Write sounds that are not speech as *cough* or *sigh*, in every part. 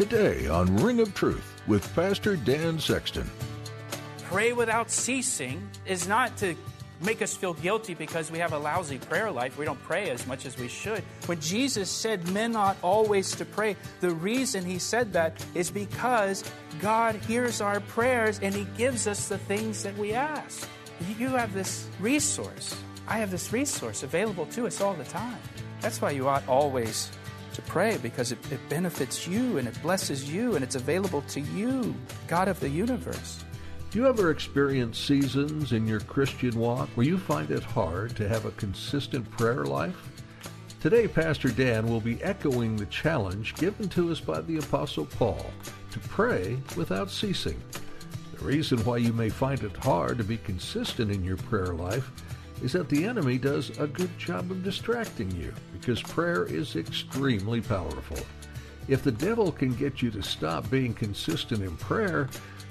Today on Ring of Truth with Pastor Dan Sexton. Pray without ceasing is not to make us feel guilty because we have a lousy prayer life. We don't pray as much as we should. When Jesus said men ought always to pray, the reason he said that is because God hears our prayers and he gives us the things that we ask. You have this resource. I have this resource available to us all the time. That's why you ought always to pray because it, it benefits you and it blesses you and it's available to you, God of the universe. Do you ever experience seasons in your Christian walk where you find it hard to have a consistent prayer life? Today, Pastor Dan will be echoing the challenge given to us by the Apostle Paul to pray without ceasing. The reason why you may find it hard to be consistent in your prayer life is that the enemy does a good job of distracting you because prayer is extremely powerful. If the devil can get you to stop being consistent in prayer,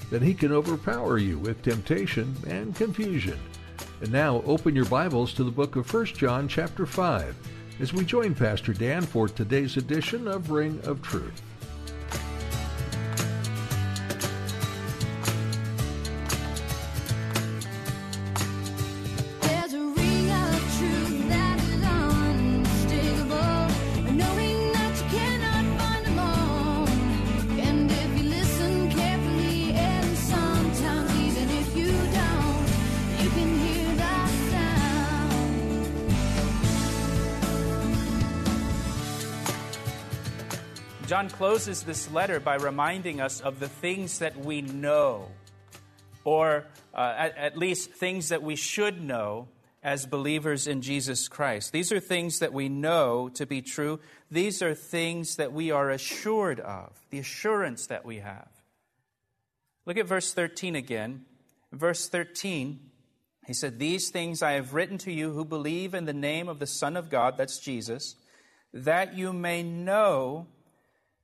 then he can overpower you with temptation and confusion. And now open your Bibles to the book of 1 John chapter 5 as we join Pastor Dan for today's edition of Ring of Truth. Closes this letter by reminding us of the things that we know, or uh, at, at least things that we should know as believers in Jesus Christ. These are things that we know to be true. These are things that we are assured of, the assurance that we have. Look at verse 13 again. Verse 13, he said, These things I have written to you who believe in the name of the Son of God, that's Jesus, that you may know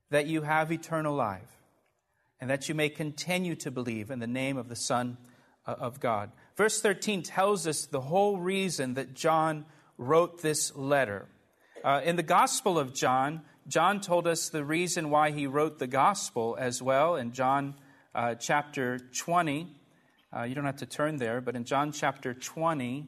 that you have eternal life, and that you may continue to believe in the name of the Son uh, of God. Verse 13 tells us the whole reason that John wrote this letter. Uh, in the Gospel of John, John told us the reason why he wrote the Gospel as well in John uh, chapter 20. Uh, you don't have to turn there, but in John chapter 20,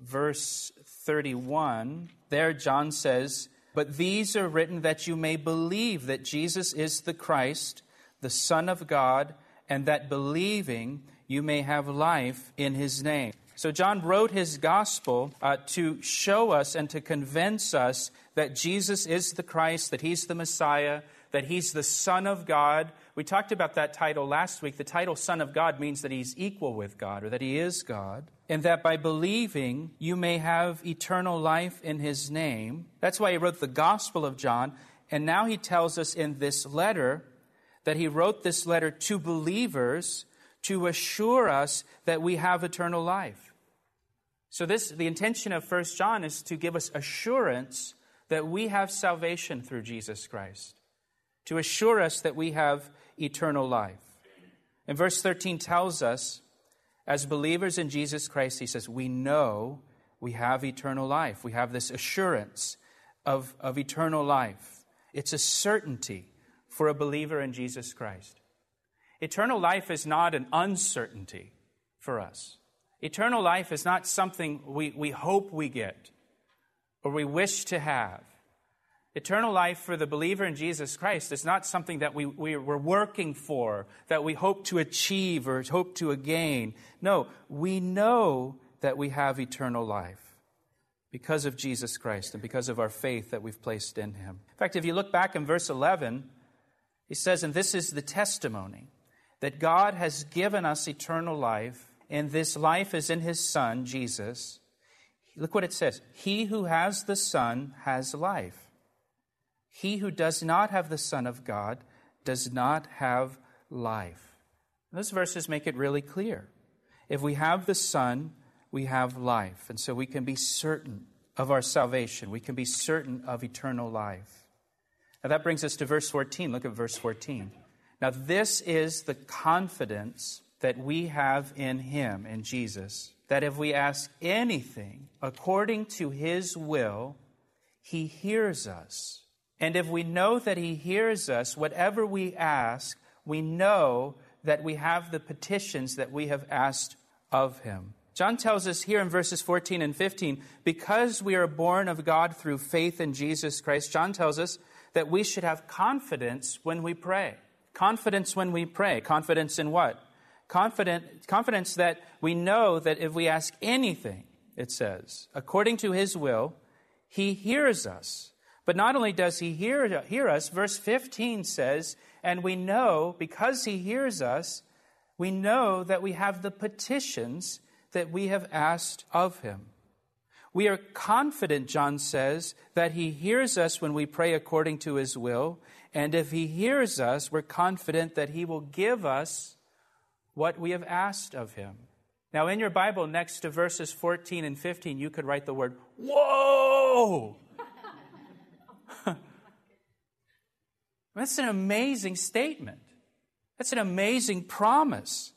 verse 31, there John says, but these are written that you may believe that Jesus is the Christ, the Son of God, and that believing you may have life in his name. So, John wrote his gospel uh, to show us and to convince us that Jesus is the Christ, that he's the Messiah, that he's the Son of God. We talked about that title last week. The title Son of God means that he's equal with God or that he is God and that by believing you may have eternal life in his name. That's why he wrote the Gospel of John. And now he tells us in this letter that he wrote this letter to believers to assure us that we have eternal life. So this the intention of First John is to give us assurance that we have salvation through Jesus Christ. To assure us that we have eternal life. And verse 13 tells us as believers in Jesus Christ, he says, we know we have eternal life. We have this assurance of, of eternal life. It's a certainty for a believer in Jesus Christ. Eternal life is not an uncertainty for us. Eternal life is not something we, we hope we get or we wish to have. Eternal life for the believer in Jesus Christ is not something that we, we, we're working for, that we hope to achieve or hope to gain. No, we know that we have eternal life because of Jesus Christ and because of our faith that we've placed in Him. In fact, if you look back in verse 11, he says, And this is the testimony that God has given us eternal life, and this life is in His Son, Jesus. Look what it says He who has the Son has life. He who does not have the Son of God does not have life. those verses make it really clear. If we have the Son, we have life. And so we can be certain of our salvation. We can be certain of eternal life. Now that brings us to verse 14. Look at verse 14. Now, this is the confidence that we have in Him, in Jesus, that if we ask anything according to His will, He hears us. And if we know that He hears us, whatever we ask, we know that we have the petitions that we have asked of Him. John tells us here in verses 14 and 15, because we are born of God through faith in Jesus Christ, John tells us that we should have confidence when we pray. Confidence when we pray. Confidence in what? Confident, confidence that we know that if we ask anything, it says, according to his will, he hears us. But not only does he hear, hear us, verse 15 says, and we know, because he hears us, we know that we have the petitions that we have asked of him. We are confident, John says, that he hears us when we pray according to his will, and if he hears us, we're confident that he will give us what we have asked of him. Now, in your Bible, next to verses 14 and 15, you could write the word, Whoa! That's an amazing statement. That's an amazing promise.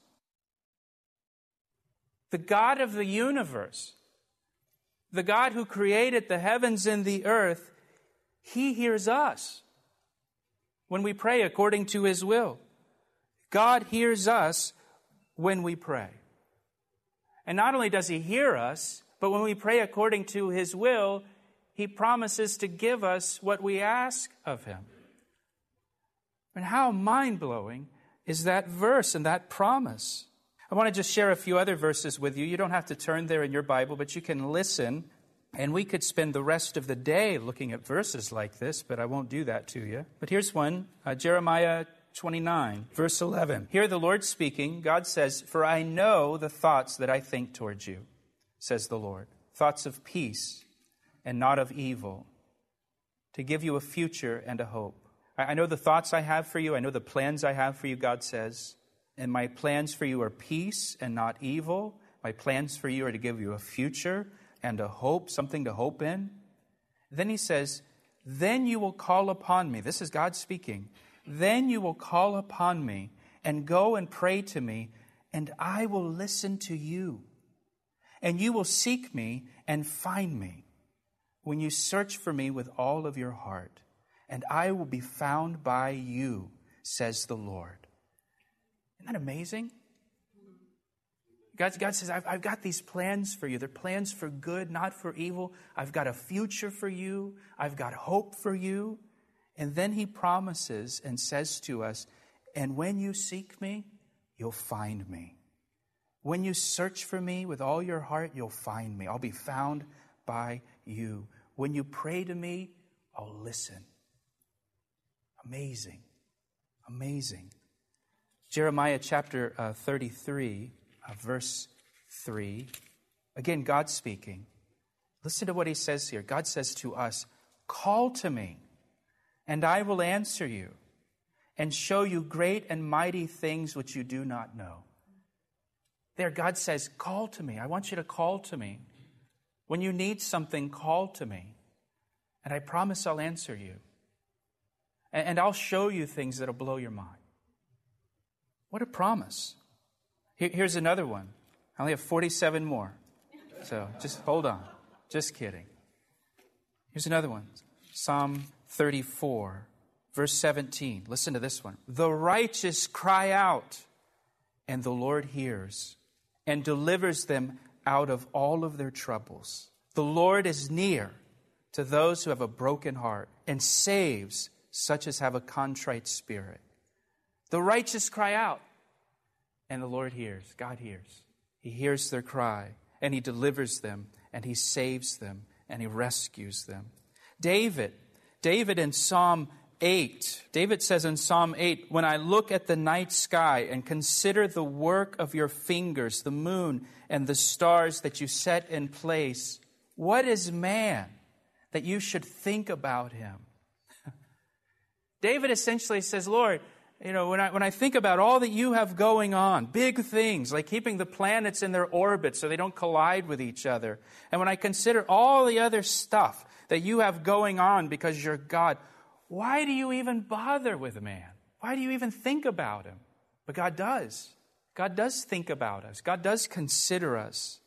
The God of the universe, the God who created the heavens and the earth, He hears us when we pray according to His will. God hears us when we pray. And not only does He hear us, but when we pray according to His will, He promises to give us what we ask of Him. And how mind blowing is that verse and that promise? I want to just share a few other verses with you. You don't have to turn there in your Bible, but you can listen and we could spend the rest of the day looking at verses like this, but I won't do that to you. But here's one uh, Jeremiah 29, verse 11. Here the Lord speaking, God says, For I know the thoughts that I think towards you, says the Lord. Thoughts of peace and not of evil, to give you a future and a hope. I know the thoughts I have for you. I know the plans I have for you, God says. And my plans for you are peace and not evil. My plans for you are to give you a future and a hope, something to hope in. Then he says, Then you will call upon me. This is God speaking. Then you will call upon me and go and pray to me, and I will listen to you. And you will seek me and find me when you search for me with all of your heart, and I will be found by you, says the Lord. Isn't that amazing? God, God says, I've, I've got these plans for you. They're plans for good, not for evil. I've got a future for you. I've got hope for you. And then he promises and says to us, And when you seek me, you'll find me. When you search for me with all your heart, you'll find me. I'll be found by you. When you pray to me, I'll listen. Amazing. Amazing. Jeremiah chapter uh, 33 uh, verse 3. Again, God speaking. Listen to what he says here. God says to us, Call to me, and I will answer you, and show you great and mighty things which you do not know. There, God says, Call to me. I want you to call to me. When you need something, call to me, and I promise I'll answer you. And I'll show you things that'll blow your mind. What a promise. Here's another one. I only have 47 more. So just hold on. Just kidding. Here's another one Psalm 34, verse 17. Listen to this one. The righteous cry out, and the Lord hears and delivers them out of all of their troubles. The Lord is near to those who have a broken heart and saves such as have a contrite spirit. The righteous cry out, and the Lord hears. God hears. He hears their cry, and He delivers them, and He saves them, and He rescues them. David, David in Psalm 8, David says in Psalm 8, When I look at the night sky and consider the work of your fingers, the moon and the stars that you set in place, what is man that you should think about him? David essentially says, Lord, you know, when I, when I think about all that you have going on, big things like keeping the planets in their orbit so they don't collide with each other, and when I consider all the other stuff that you have going on because you're God, why do you even bother with man? Why do you even think about him? But God does. God does think about us. God does consider us.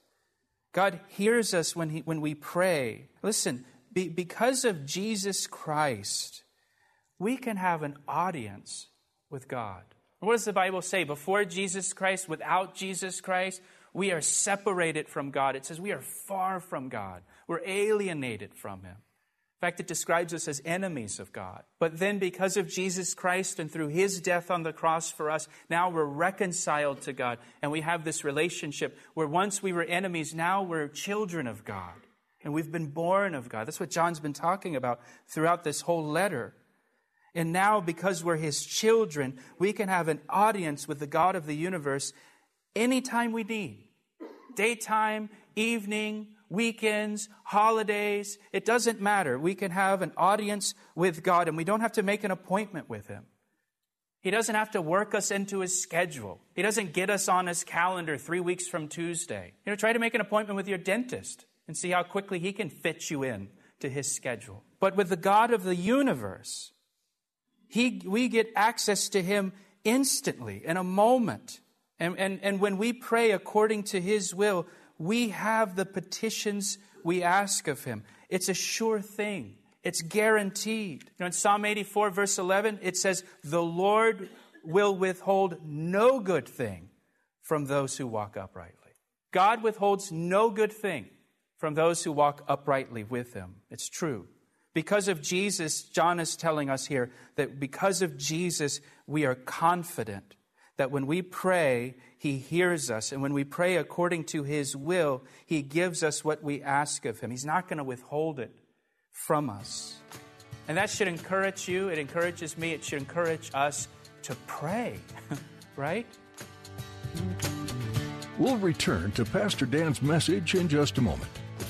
God hears us when, he, when we pray. Listen, be, because of Jesus Christ, we can have an audience with God. What does the Bible say? Before Jesus Christ, without Jesus Christ, we are separated from God. It says we are far from God. We're alienated from Him. In fact, it describes us as enemies of God. But then, because of Jesus Christ and through His death on the cross for us, now we're reconciled to God and we have this relationship where once we were enemies, now we're children of God and we've been born of God. That's what John's been talking about throughout this whole letter. And now, because we're His children, we can have an audience with the God of the universe anytime we need daytime, evening, weekends, holidays, it doesn't matter. We can have an audience with God and we don't have to make an appointment with Him. He doesn't have to work us into His schedule. He doesn't get us on His calendar three weeks from Tuesday. You know, try to make an appointment with your dentist and see how quickly He can fit you in to His schedule. But with the God of the universe, he, we get access to Him instantly, in a moment. And, and, and when we pray according to His will, we have the petitions we ask of him. It's a sure thing. It's guaranteed. You know, in Psalm 84, verse 11, it says, The Lord will withhold no good thing from those who walk uprightly. God withholds no good thing from those who walk uprightly with him. It's true. Because of Jesus, John is telling us here that because of Jesus, we are confident that when we pray, He hears us. And when we pray according to His will, He gives us what we ask of Him. He's not going to withhold it from us. And that should encourage you. It encourages me. It should encourage us to pray, *laughs* right? We'll return to Pastor Dan's message in just a moment.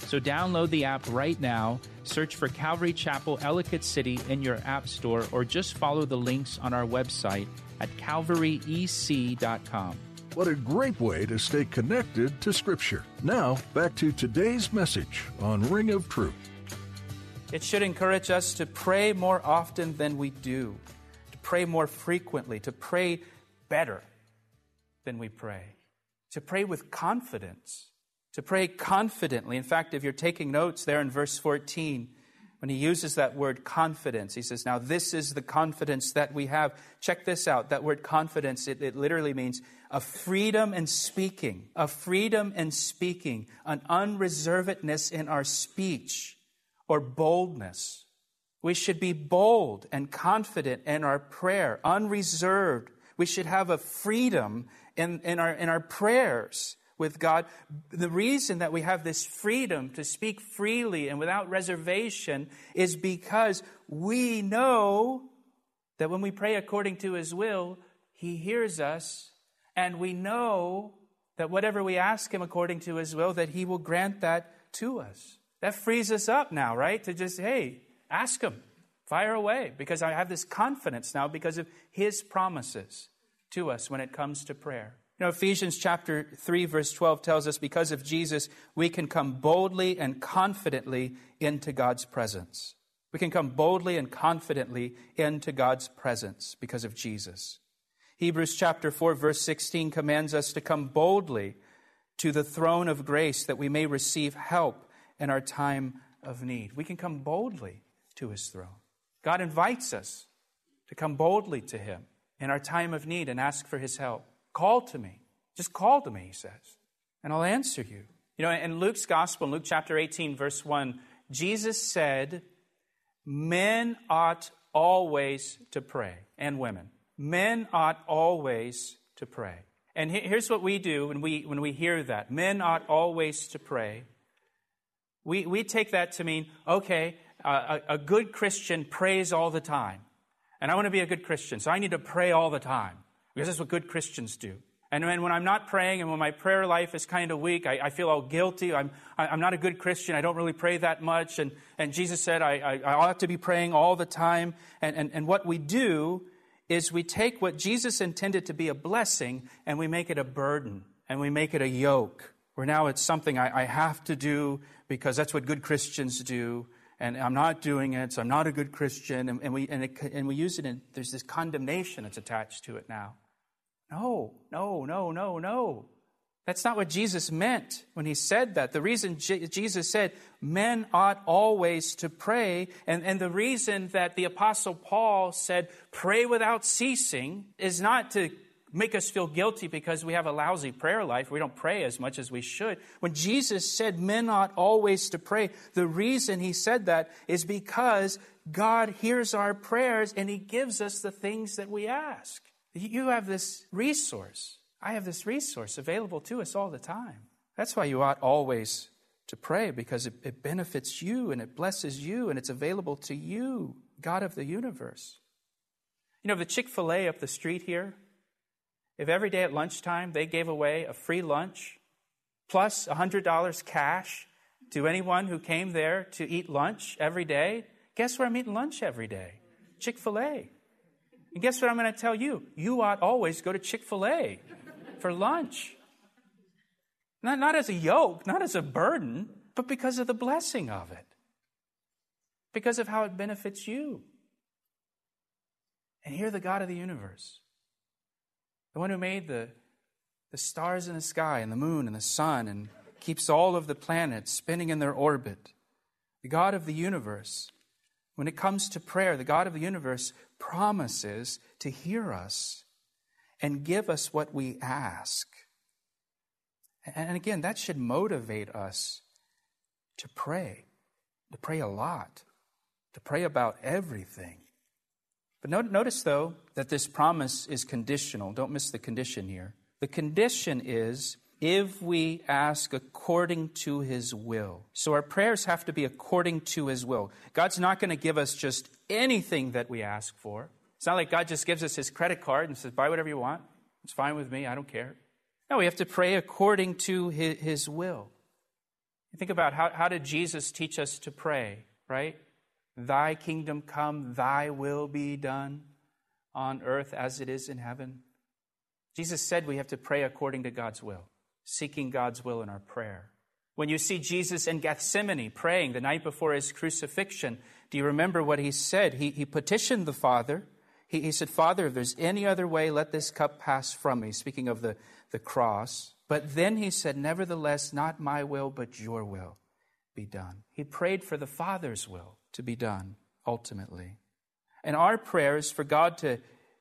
So download the app right now, search for Calvary Chapel Ellicott City in your app store, or just follow the links on our website at calvaryec.com. What a great way to stay connected to Scripture. Now, back to today's message on Ring of Truth. It should encourage us to pray more often than we do, to pray more frequently, to pray better than we pray, to pray with confidence, to pray confidently. In fact, if you're taking notes there in verse 14, when he uses that word confidence, he says, Now this is the confidence that we have. Check this out. That word confidence, it, it literally means a freedom in speaking, a freedom in speaking, an unreservedness in our speech or boldness. We should be bold and confident in our prayer, unreserved. We should have a freedom in, in, our, in our prayers with God. The reason that we have this freedom to speak freely and without reservation is because we know that when we pray according to His will, He hears us, and we know that whatever we ask Him according to His will, that He will grant that to us. That frees us up now, right? To just, hey, ask Him, fire away, because I have this confidence now because of His promises to us when it comes to prayer. You know, Ephesians chapter 3, verse 12 tells us because of Jesus, we can come boldly and confidently into God's presence. We can come boldly and confidently into God's presence because of Jesus. Hebrews chapter 4, verse 16 commands us to come boldly to the throne of grace that we may receive help in our time of need. We can come boldly to his throne. God invites us to come boldly to him in our time of need and ask for his help. Call to me. Just call to me, he says, and I'll answer you. You know, in Luke's gospel, in Luke chapter 18, verse 1, Jesus said, Men ought always to pray, and women. Men ought always to pray. And here's what we do when we, when we hear that men ought always to pray. We, we take that to mean, okay, a, a good Christian prays all the time. And I want to be a good Christian, so I need to pray all the time because that's what good Christians do. And when, when I'm not praying and when my prayer life is kind of weak, I, I feel all guilty. I'm, I, am i am not a good Christian. I don't really pray that much. And, and Jesus said I, I, I ought to be praying all the time. And, and, and what we do is we take what Jesus intended to be a blessing and we make it a burden and we make it a yoke, where now it's something I, I have to do because that's what good Christians do. And I'm not doing it, so I'm not a good Christian. And, and we, and, it, and we use it, and there's this condemnation that's attached to it now. No, no, no, no, no. That's not what Jesus meant when he said that. The reason J- Jesus said men ought always to pray, and, and the reason that the Apostle Paul said pray without ceasing is not to make us feel guilty because we have a lousy prayer life. We don't pray as much as we should. When Jesus said men ought always to pray, the reason he said that is because God hears our prayers and he gives us the things that we ask. You have this resource. I have this resource available to us all the time. That's why you ought always to pray because it, it benefits you and it blesses you and it's available to you, God of the universe. You know, the Chick fil A up the street here, if every day at lunchtime they gave away a free lunch plus $100 cash to anyone who came there to eat lunch every day, guess where I'm eating lunch every day? Chick fil A. And guess what I'm going to tell you? You ought always go to Chick fil A for lunch. Not, not as a yoke, not as a burden, but because of the blessing of it, because of how it benefits you. And hear the God of the universe, the one who made the, the stars in the sky and the moon and the sun and keeps all of the planets spinning in their orbit, the God of the universe when it comes to prayer, the God of the universe promises to hear us and give us what we ask. And again, that should motivate us to pray, to pray a lot, to pray about everything. But notice, though, that this promise is conditional. Don't miss the condition here. The condition is if we ask according to his will. So our prayers have to be according to his will. God's not going to give us just anything that we ask for. It's not like God just gives us his credit card and says, buy whatever you want. It's fine with me. I don't care. No, we have to pray according to his, will. Think about how, how did Jesus teach us to pray, right? Thy kingdom come, thy will be done on earth as it is in heaven. Jesus said we have to pray according to God's will seeking God's will in our prayer. When you see Jesus in Gethsemane praying the night before his crucifixion, do you remember what he said? He, he petitioned the Father. He, he said, Father, if there's any other way, let this cup pass from me, speaking of the, the cross. But then he said, Nevertheless, not my will, but your will be done. He prayed for the Father's will to be done ultimately. And our prayers for God to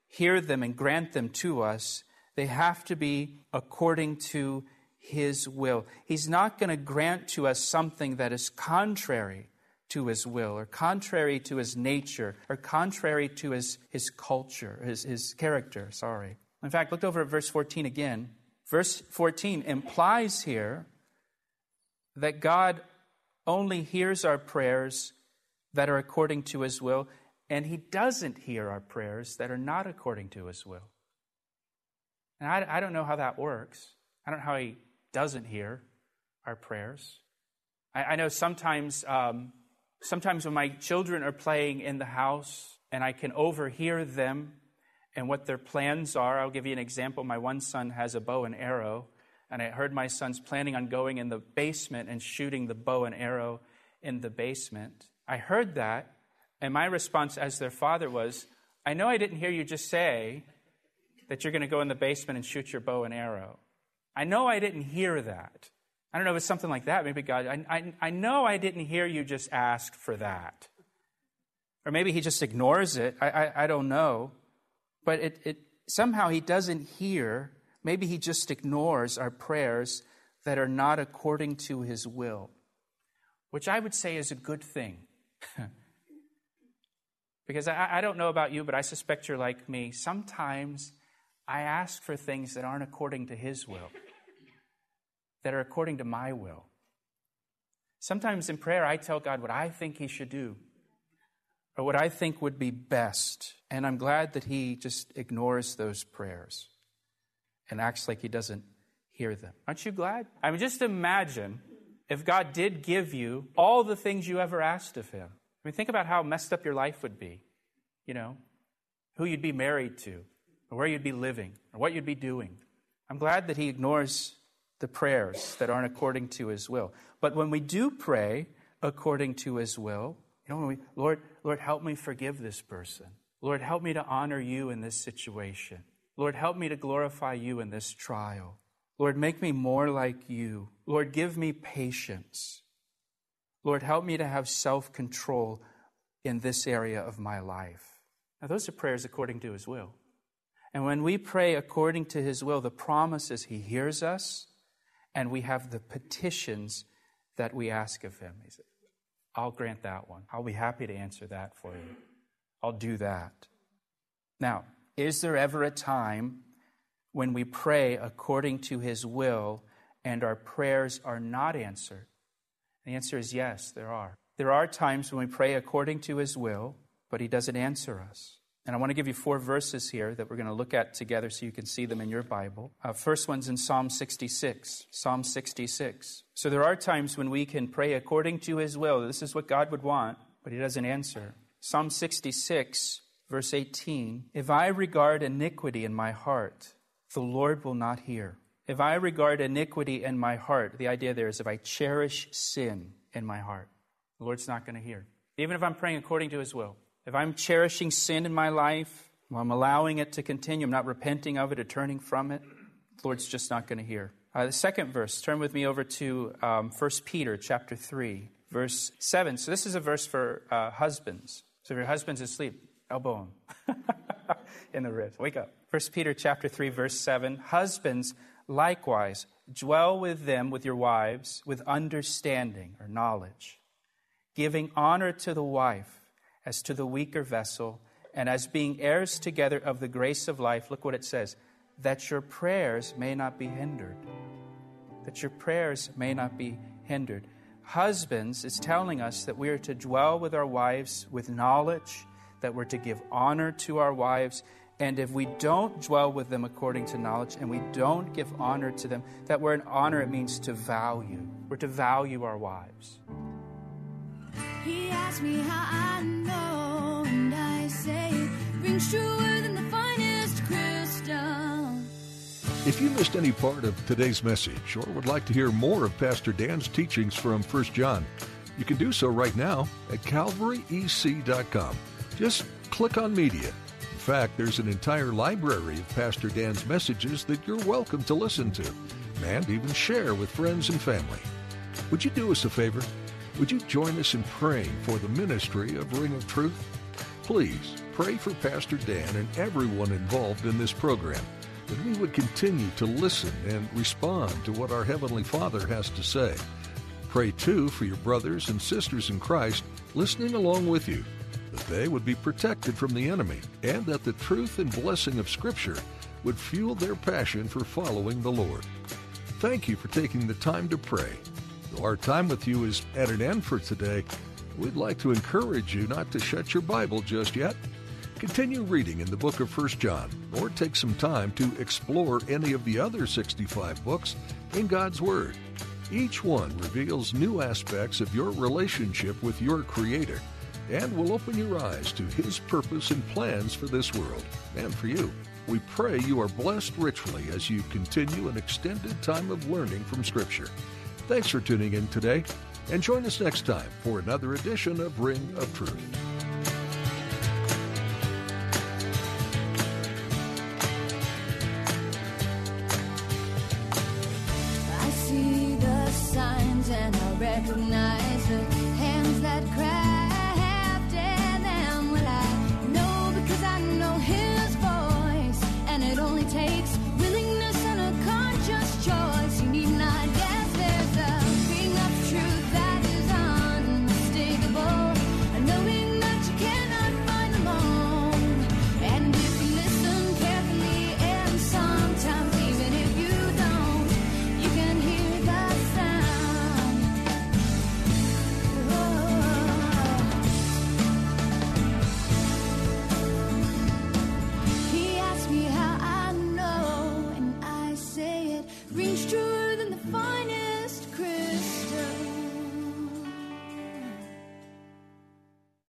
hear them and grant them to us they have to be according to His will. He's not going to grant to us something that is contrary to His will, or contrary to His nature, or contrary to His, his culture, his, his character, sorry. In fact, look over at verse 14 again. Verse 14 implies here that God only hears our prayers that are according to His will, and He doesn't hear our prayers that are not according to His will. And I, I don't know how that works. I don't know how He doesn't hear our prayers. I, I know sometimes, um, sometimes when my children are playing in the house and I can overhear them and what their plans are, I'll give you an example. My one son has a bow and arrow, and I heard my son's planning on going in the basement and shooting the bow and arrow in the basement. I heard that, and my response as their father was, I know I didn't hear you just say that you're going to go in the basement and shoot your bow and arrow. I know I didn't hear that. I don't know if it's something like that. Maybe God, I, I, I know I didn't hear you just ask for that. Or maybe he just ignores it. I, I, I don't know. But it, it, somehow he doesn't hear. Maybe he just ignores our prayers that are not according to his will, which I would say is a good thing. *laughs* because I, I don't know about you, but I suspect you're like me. Sometimes I ask for things that aren't according to His will, that are according to my will. Sometimes in prayer, I tell God what I think He should do or what I think would be best. And I'm glad that He just ignores those prayers and acts like He doesn't hear them. Aren't you glad? I mean, just imagine if God did give you all the things you ever asked of Him. I mean, think about how messed up your life would be. You know, who you'd be married to, or where you'd be living, or what you'd be doing. I'm glad that He ignores the prayers that aren't according to His will. But when we do pray according to His will, you know, when we, Lord, Lord, help me forgive this person. Lord, help me to honor you in this situation. Lord, help me to glorify you in this trial. Lord, make me more like you. Lord, give me patience. Lord, help me to have self control in this area of my life. Now, those are prayers according to His will. And when we pray according to His will, the promise is He hears us and we have the petitions that we ask of Him. He said, I'll grant that one. I'll be happy to answer that for you. I'll do that. Now, is there ever a time when we pray according to His will and our prayers are not answered? The answer is yes, there are. There are times when we pray according to His will but he doesn't answer us. And I want to give you four verses here that we're going to look at together so you can see them in your Bible. Uh, first one's in Psalm 66. Psalm 66. So there are times when we can pray according to his will. This is what God would want, but he doesn't answer. Psalm 66, verse 18. If I regard iniquity in my heart, the Lord will not hear. If I regard iniquity in my heart, the idea there is if I cherish sin in my heart, the Lord's not going to hear. Even if I'm praying according to his will. If I'm cherishing sin in my life, I'm allowing it to continue, I'm not repenting of it or turning from it, the Lord's just not going to hear. Uh, the second verse, turn with me over to um, 1 Peter chapter 3, verse 7. So this is a verse for uh, husbands. So if your husband's asleep, elbow him *laughs* in the ribs. Wake up. 1 Peter chapter 3, verse 7. Husbands, likewise, dwell with them, with your wives, with understanding or knowledge, giving honor to the wife as to the weaker vessel, and as being heirs together of the grace of life, look what it says, that your prayers may not be hindered. That your prayers may not be hindered. Husbands, is telling us that we are to dwell with our wives with knowledge, that we're to give honor to our wives, and if we don't dwell with them according to knowledge and we don't give honor to them, that word honor, it means to value. We're to value our wives. He asked me how I know, and I say rings truer than the finest crystal. If you missed any part of today's message or would like to hear more of Pastor Dan's teachings from 1 John, you can do so right now at calvaryec.com. Just click on media. Fact, there's an entire library of Pastor Dan's messages that you're welcome to listen to and even share with friends and family. Would you do us a favor? Would you join us in praying for the ministry of Ring of Truth? Please pray for Pastor Dan and everyone involved in this program that we would continue to listen and respond to what our Heavenly Father has to say. Pray too for your brothers and sisters in Christ listening along with you, that they would be protected from the enemy, and that the truth and blessing of Scripture would fuel their passion for following the Lord. Thank you for taking the time to pray our time with you is at an end for today. We'd like to encourage you not to shut your Bible just yet. Continue reading in the book of 1 John, or take some time to explore any of the other 65 books in God's Word. Each one reveals new aspects of your relationship with your Creator and will open your eyes to His purpose and plans for this world and for you. We pray you are blessed richly as you continue an extended time of learning from Scripture. Thanks for tuning in today, and join us next time for another edition of Ring of Truth.